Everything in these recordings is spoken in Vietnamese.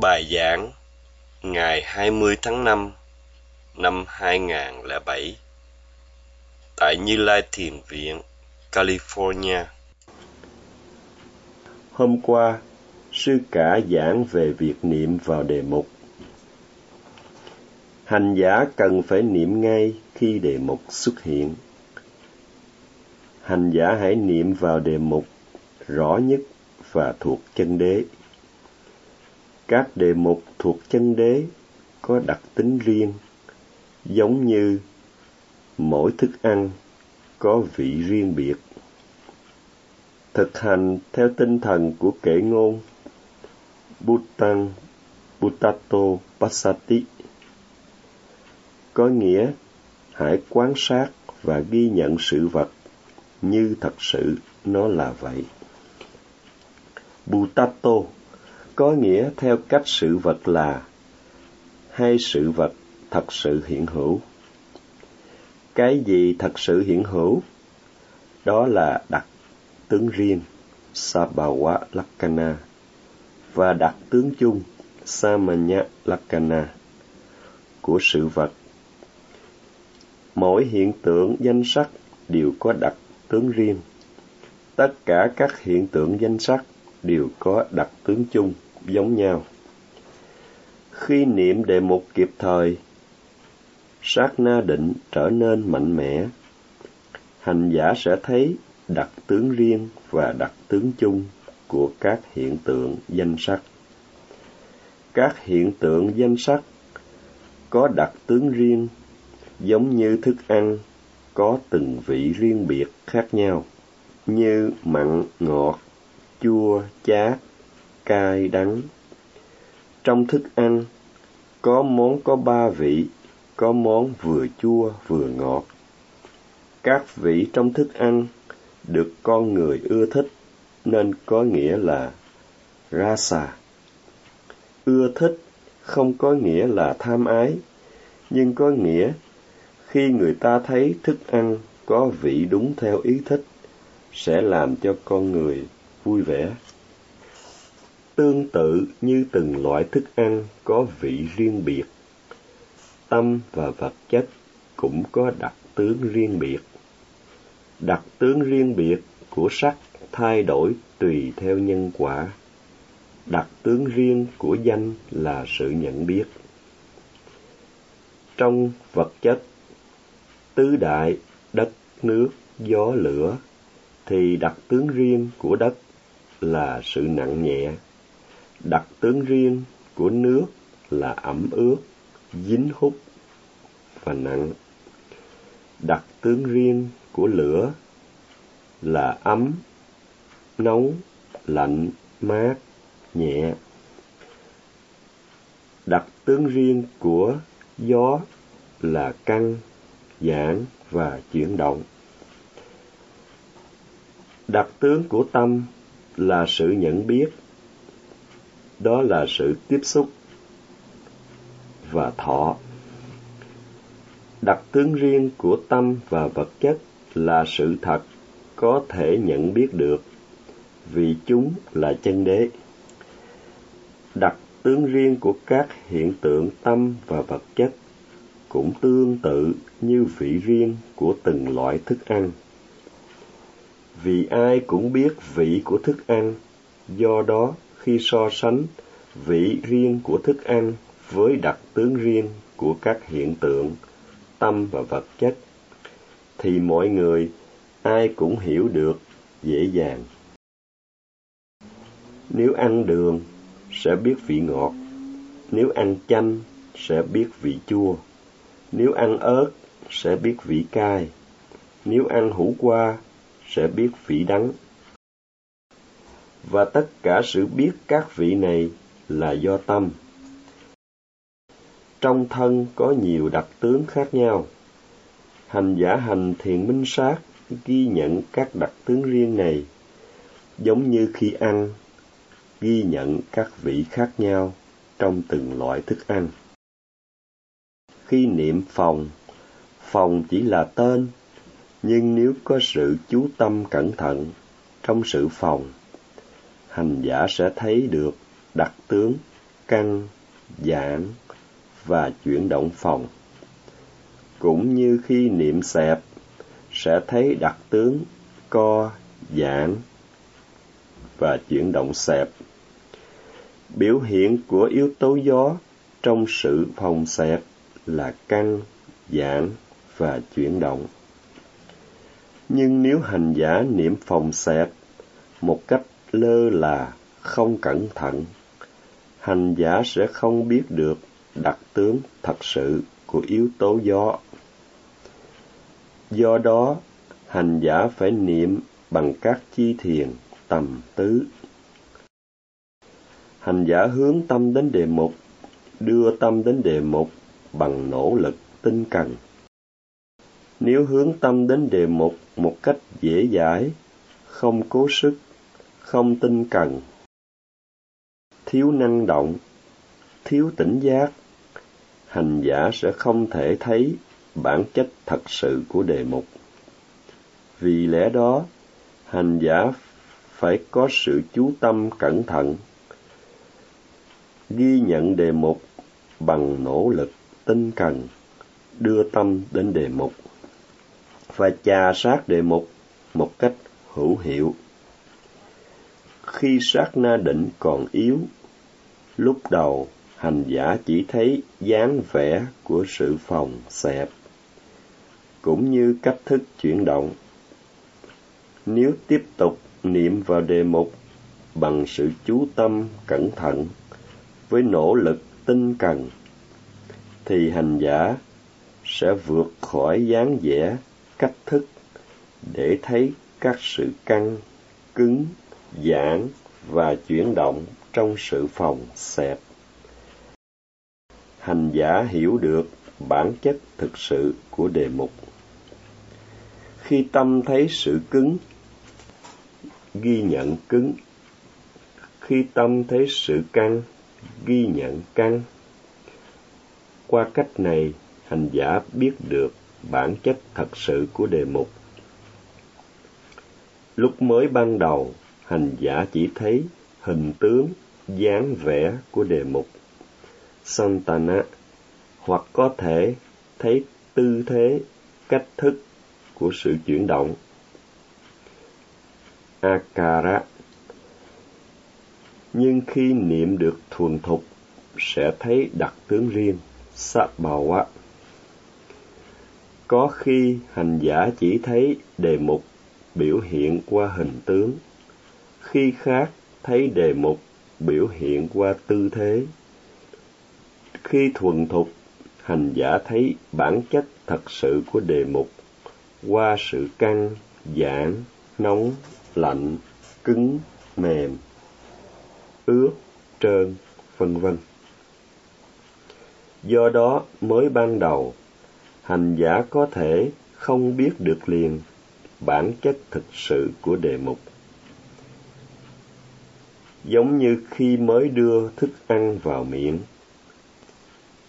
Bài giảng ngày 20 tháng 5 năm 2007 tại Như Lai Thiền Viện, California. Hôm qua, sư cả giảng về việc niệm vào đề mục. Hành giả cần phải niệm ngay khi đề mục xuất hiện. Hành giả hãy niệm vào đề mục rõ nhất và thuộc chân đế. Các đề mục thuộc chân đế có đặc tính riêng, giống như mỗi thức ăn có vị riêng biệt. Thực hành theo tinh thần của kệ ngôn Bhutan Bhutato Passati có nghĩa hãy quan sát và ghi nhận sự vật như thật sự nó là vậy. Bhutato có nghĩa theo cách sự vật là hay sự vật thật sự hiện hữu. Cái gì thật sự hiện hữu? Đó là đặc tướng riêng, sabawa lakana và đặc tướng chung, Samanya lakana của sự vật. Mỗi hiện tượng danh sắc đều có đặc tướng riêng. Tất cả các hiện tượng danh sắc đều có đặc tướng chung giống nhau. Khi niệm đề mục kịp thời, sát na định trở nên mạnh mẽ. Hành giả sẽ thấy đặc tướng riêng và đặc tướng chung của các hiện tượng danh sắc. Các hiện tượng danh sắc có đặc tướng riêng, giống như thức ăn có từng vị riêng biệt khác nhau, như mặn, ngọt, chua, chát, cay, đắng. Trong thức ăn, có món có ba vị, có món vừa chua vừa ngọt. Các vị trong thức ăn được con người ưa thích nên có nghĩa là rasa. Ưa thích không có nghĩa là tham ái, nhưng có nghĩa khi người ta thấy thức ăn có vị đúng theo ý thích sẽ làm cho con người vui vẻ tương tự như từng loại thức ăn có vị riêng biệt. Tâm và vật chất cũng có đặc tướng riêng biệt. Đặc tướng riêng biệt của sắc thay đổi tùy theo nhân quả. Đặc tướng riêng của danh là sự nhận biết. Trong vật chất, tứ đại, đất, nước, gió, lửa, thì đặc tướng riêng của đất là sự nặng nhẹ đặc tướng riêng của nước là ẩm ướt, dính hút và nặng. Đặc tướng riêng của lửa là ấm, nóng, lạnh, mát, nhẹ. Đặc tướng riêng của gió là căng, giãn và chuyển động. Đặc tướng của tâm là sự nhận biết đó là sự tiếp xúc và thọ. Đặc tướng riêng của tâm và vật chất là sự thật có thể nhận biết được, vì chúng là chân đế. Đặc tướng riêng của các hiện tượng tâm và vật chất cũng tương tự như vị riêng của từng loại thức ăn. Vì ai cũng biết vị của thức ăn, do đó khi so sánh vị riêng của thức ăn với đặc tướng riêng của các hiện tượng, tâm và vật chất, thì mọi người ai cũng hiểu được dễ dàng. Nếu ăn đường, sẽ biết vị ngọt. Nếu ăn chanh, sẽ biết vị chua. Nếu ăn ớt, sẽ biết vị cay. Nếu ăn hủ qua, sẽ biết vị đắng và tất cả sự biết các vị này là do tâm. Trong thân có nhiều đặc tướng khác nhau. Hành giả hành thiền minh sát ghi nhận các đặc tướng riêng này, giống như khi ăn, ghi nhận các vị khác nhau trong từng loại thức ăn. Khi niệm phòng phòng chỉ là tên, nhưng nếu có sự chú tâm cẩn thận trong sự phòng hành giả sẽ thấy được đặc tướng căng, giãn và chuyển động phòng. Cũng như khi niệm xẹp, sẽ thấy đặc tướng co, giãn và chuyển động xẹp. Biểu hiện của yếu tố gió trong sự phòng xẹp là căng, giãn và chuyển động. Nhưng nếu hành giả niệm phòng xẹp một cách lơ là, không cẩn thận, hành giả sẽ không biết được đặc tướng thật sự của yếu tố gió. Do đó, hành giả phải niệm bằng các chi thiền tầm tứ. Hành giả hướng tâm đến đề mục, đưa tâm đến đề mục bằng nỗ lực tinh cần. Nếu hướng tâm đến đề mục một cách dễ dãi, không cố sức, không tinh cần, thiếu năng động, thiếu tỉnh giác, hành giả sẽ không thể thấy bản chất thật sự của đề mục. Vì lẽ đó, hành giả phải có sự chú tâm cẩn thận, ghi nhận đề mục bằng nỗ lực tinh cần, đưa tâm đến đề mục và chà sát đề mục một cách hữu hiệu. Khi sát na định còn yếu, lúc đầu hành giả chỉ thấy dáng vẻ của sự phòng xẹp, cũng như cách thức chuyển động. Nếu tiếp tục niệm vào đề mục bằng sự chú tâm cẩn thận với nỗ lực tinh cần thì hành giả sẽ vượt khỏi dáng vẻ cách thức để thấy các sự căng cứng giãn và chuyển động trong sự phòng xẹp. Hành giả hiểu được bản chất thực sự của đề mục. Khi tâm thấy sự cứng, ghi nhận cứng. Khi tâm thấy sự căng, ghi nhận căng. Qua cách này, hành giả biết được bản chất thật sự của đề mục. Lúc mới ban đầu hành giả chỉ thấy hình tướng, dáng vẻ của đề mục. Santana, hoặc có thể thấy tư thế, cách thức của sự chuyển động. Akara, nhưng khi niệm được thuần thục, sẽ thấy đặc tướng riêng sabbawa có khi hành giả chỉ thấy đề mục biểu hiện qua hình tướng khi khác thấy đề mục biểu hiện qua tư thế. Khi thuần thục, hành giả thấy bản chất thật sự của đề mục qua sự căng, giãn, nóng, lạnh, cứng, mềm, ướt, trơn, vân vân. Do đó mới ban đầu, hành giả có thể không biết được liền bản chất thực sự của đề mục giống như khi mới đưa thức ăn vào miệng.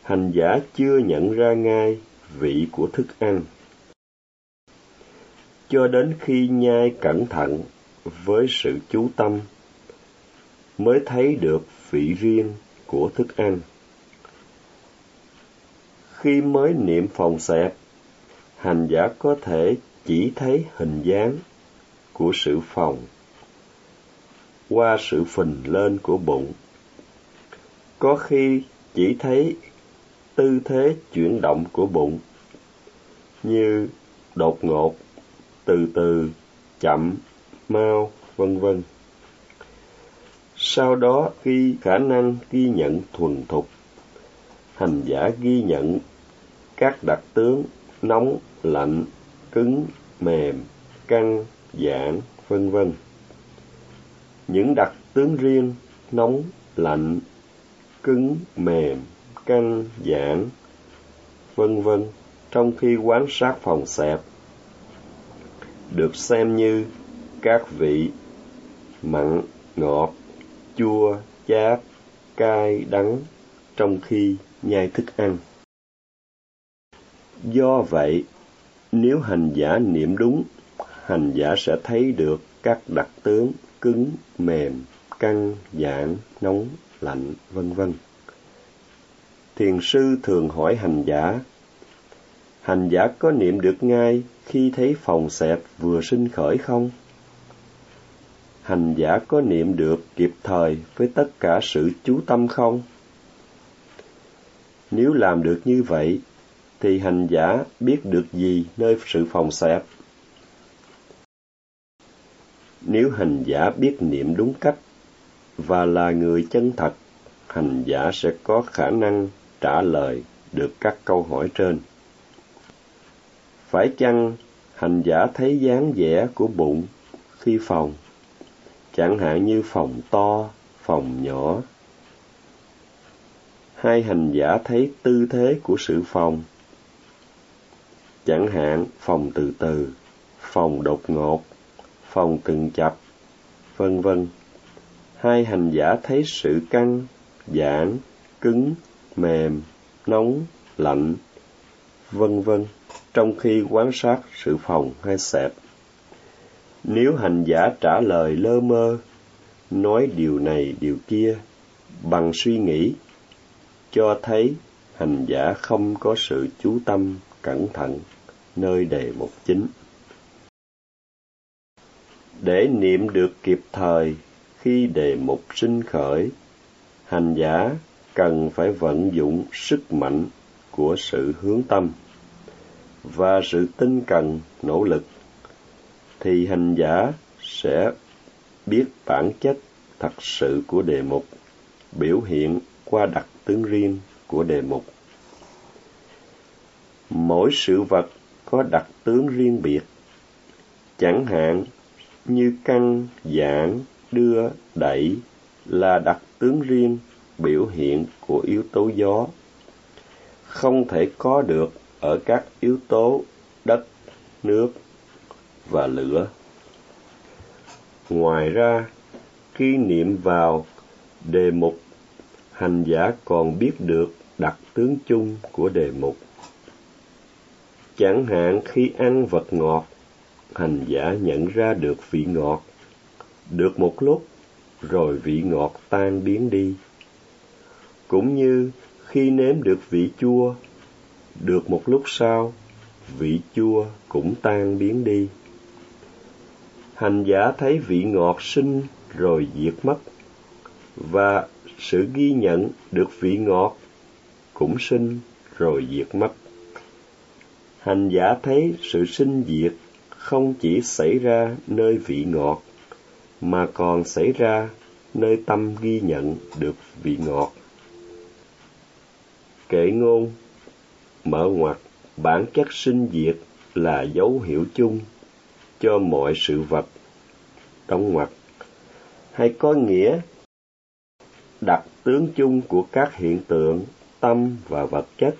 Hành giả chưa nhận ra ngay vị của thức ăn. Cho đến khi nhai cẩn thận với sự chú tâm, mới thấy được vị riêng của thức ăn. Khi mới niệm phòng xẹp, hành giả có thể chỉ thấy hình dáng của sự phòng qua sự phình lên của bụng. Có khi chỉ thấy tư thế chuyển động của bụng, như đột ngột, từ từ, chậm, mau, vân vân. Sau đó khi khả năng ghi nhận thuần thục, hành giả ghi nhận các đặc tướng nóng, lạnh, cứng, mềm, căng, giãn, vân vân những đặc tướng riêng nóng, lạnh, cứng, mềm, căng, giãn, vân vân, trong khi quán sát phòng xẹp, được xem như các vị mặn, ngọt, chua, chát, cay, đắng trong khi nhai thức ăn. Do vậy, nếu hành giả niệm đúng, hành giả sẽ thấy được các đặc tướng cứng mềm căng giãn nóng lạnh vân vân thiền sư thường hỏi hành giả, hành giả có niệm được ngay khi thấy phòng xẹp vừa sinh khởi không? Hành giả có niệm được kịp thời với tất cả sự chú tâm không? Nếu làm được như vậy, thì hành giả biết được gì nơi sự phòng xẹp? Nếu hành giả biết niệm đúng cách và là người chân thật, hành giả sẽ có khả năng trả lời được các câu hỏi trên. Phải chăng hành giả thấy dáng vẻ của bụng khi phòng, chẳng hạn như phòng to, phòng nhỏ. Hai hành giả thấy tư thế của sự phòng, chẳng hạn phòng từ từ, phòng đột ngột, phòng từng chập, vân vân. Hai hành giả thấy sự căng, giãn, cứng, mềm, nóng, lạnh, vân vân trong khi quan sát sự phòng hay xẹp. Nếu hành giả trả lời lơ mơ, nói điều này điều kia bằng suy nghĩ, cho thấy hành giả không có sự chú tâm cẩn thận nơi đề mục chính. Để niệm được kịp thời khi đề mục sinh khởi, hành giả cần phải vận dụng sức mạnh của sự hướng tâm và sự tinh cần nỗ lực thì hành giả sẽ biết bản chất thật sự của đề mục biểu hiện qua đặc tướng riêng của đề mục. Mỗi sự vật có đặc tướng riêng biệt chẳng hạn như căng giãn đưa đẩy là đặc tướng riêng biểu hiện của yếu tố gió không thể có được ở các yếu tố đất, nước và lửa. Ngoài ra, khi niệm vào đề mục, hành giả còn biết được đặc tướng chung của đề mục. Chẳng hạn khi ăn vật ngọt, hành giả nhận ra được vị ngọt. Được một lúc, rồi vị ngọt tan biến đi. Cũng như khi nếm được vị chua, được một lúc sau, vị chua cũng tan biến đi. Hành giả thấy vị ngọt sinh rồi diệt mất, và sự ghi nhận được vị ngọt cũng sinh rồi diệt mất. Hành giả thấy sự sinh diệt không chỉ xảy ra nơi vị ngọt, mà còn xảy ra nơi tâm ghi nhận được vị ngọt. Kệ ngôn Mở ngoặt, bản chất sinh diệt là dấu hiệu chung cho mọi sự vật. Đóng ngoặt, hay có nghĩa đặc tướng chung của các hiện tượng tâm và vật chất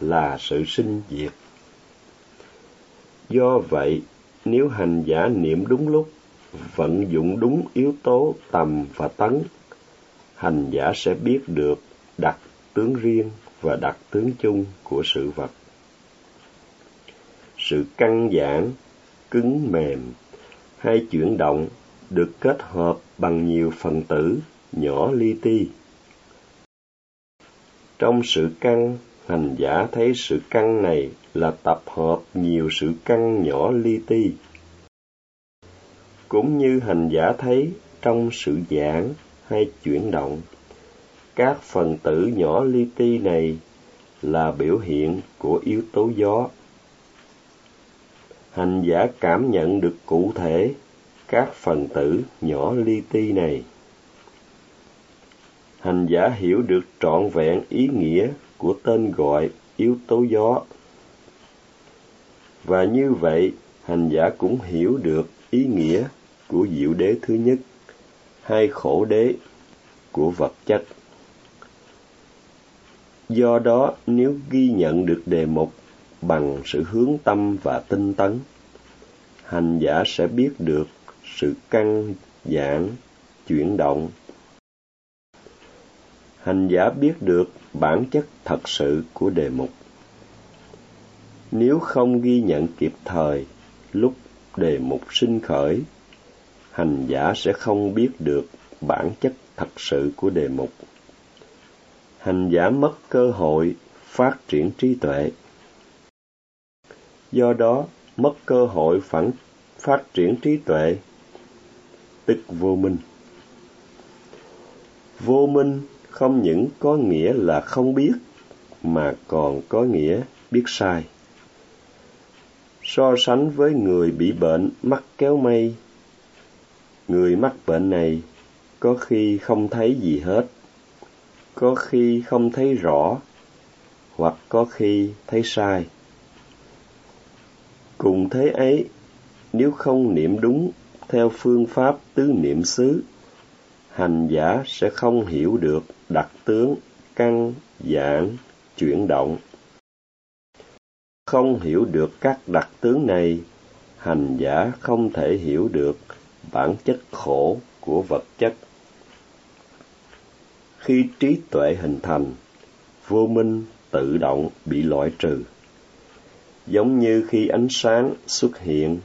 là sự sinh diệt. Do vậy, nếu hành giả niệm đúng lúc, vận dụng đúng yếu tố tầm và tấn, hành giả sẽ biết được đặc tướng riêng và đặc tướng chung của sự vật. Sự căng giãn, cứng mềm hay chuyển động được kết hợp bằng nhiều phần tử nhỏ li ti. Trong sự căng, hành giả thấy sự căng này là tập hợp nhiều sự căng nhỏ li ti. Cũng như hành giả thấy trong sự giãn hay chuyển động các phần tử nhỏ li ti này là biểu hiện của yếu tố gió. Hành giả cảm nhận được cụ thể các phần tử nhỏ li ti này. Hành giả hiểu được trọn vẹn ý nghĩa của tên gọi yếu tố gió. Và như vậy, hành giả cũng hiểu được ý nghĩa của diệu đế thứ nhất, hai khổ đế của vật chất. Do đó, nếu ghi nhận được đề mục bằng sự hướng tâm và tinh tấn, hành giả sẽ biết được sự căng, giãn, chuyển động. Hành giả biết được bản chất thật sự của đề mục. Nếu không ghi nhận kịp thời lúc đề mục sinh khởi, hành giả sẽ không biết được bản chất thật sự của đề mục hành giả mất cơ hội phát triển trí tuệ. Do đó, mất cơ hội phản phát triển trí tuệ, tức vô minh. Vô minh không những có nghĩa là không biết, mà còn có nghĩa biết sai. So sánh với người bị bệnh mắt kéo mây, người mắc bệnh này có khi không thấy gì hết, có khi không thấy rõ, hoặc có khi thấy sai. Cùng thế ấy, nếu không niệm đúng theo phương pháp tứ niệm xứ, hành giả sẽ không hiểu được đặc tướng, căn, dạng, chuyển động. Không hiểu được các đặc tướng này, hành giả không thể hiểu được bản chất khổ của vật chất. Khi trí tuệ hình thành, vô minh tự động bị loại trừ. Giống như khi ánh sáng xuất hiện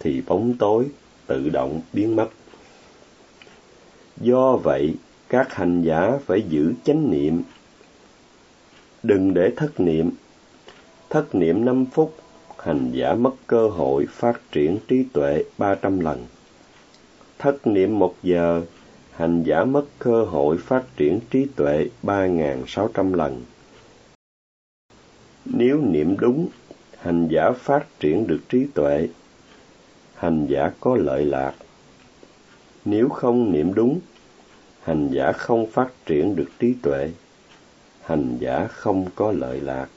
thì bóng tối tự động biến mất. Do vậy, các hành giả phải giữ chánh niệm, đừng để thất niệm. Thất niệm năm phút, hành giả mất cơ hội phát triển trí tuệ ba trăm lần. Thất niệm một giờ, hành giả mất cơ hội phát triển trí tuệ ba sáu trăm lần. Nếu niệm đúng, hành giả phát triển được trí tuệ, hành giả có lợi lạc. Nếu không niệm đúng, hành giả không phát triển được trí tuệ, hành giả không có lợi lạc.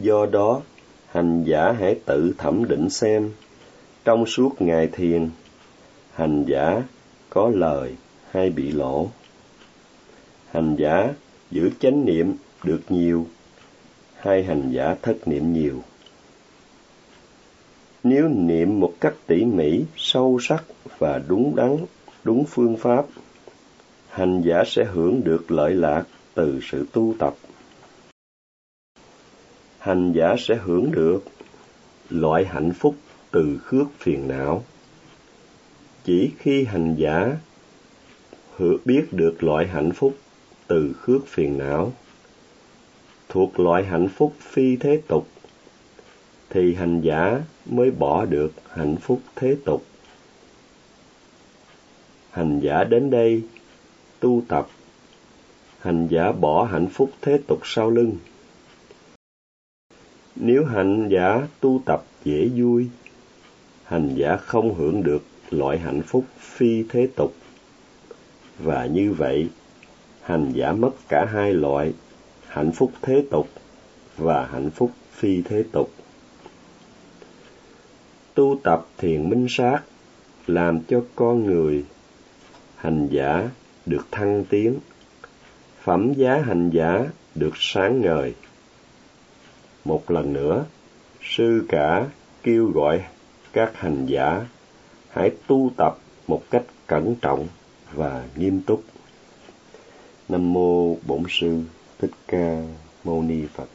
Do đó, hành giả hãy tự thẩm định xem, trong suốt ngày thiền, hành giả có lời hay bị lỗ. Hành giả giữ chánh niệm được nhiều, hay hành giả thất niệm nhiều. Nếu niệm một cách tỉ mỉ, sâu sắc và đúng đắn, đúng phương pháp, hành giả sẽ hưởng được lợi lạc từ sự tu tập. Hành giả sẽ hưởng được loại hạnh phúc từ khước phiền não. Chỉ khi hành giả biết được loại hạnh phúc từ khước phiền não, thuộc loại hạnh phúc phi thế tục, thì hành giả mới bỏ được hạnh phúc thế tục hành giả đến đây tu tập, hành giả bỏ hạnh phúc thế tục sau lưng nếu hành giả tu tập dễ vui, hành giả không hưởng được loại hạnh phúc phi thế tục. Và như vậy, hành giả mất cả hai loại, hạnh phúc thế tục và hạnh phúc phi thế tục. Tu tập thiền minh sát làm cho con người, hành giả được thăng tiến. Phẩm giá hành giả được sáng ngời một lần nữa, sư cả kêu gọi các hành giả hãy tu tập một cách cẩn trọng và nghiêm túc. Nam mô bổn sư thích ca mâu ni phật.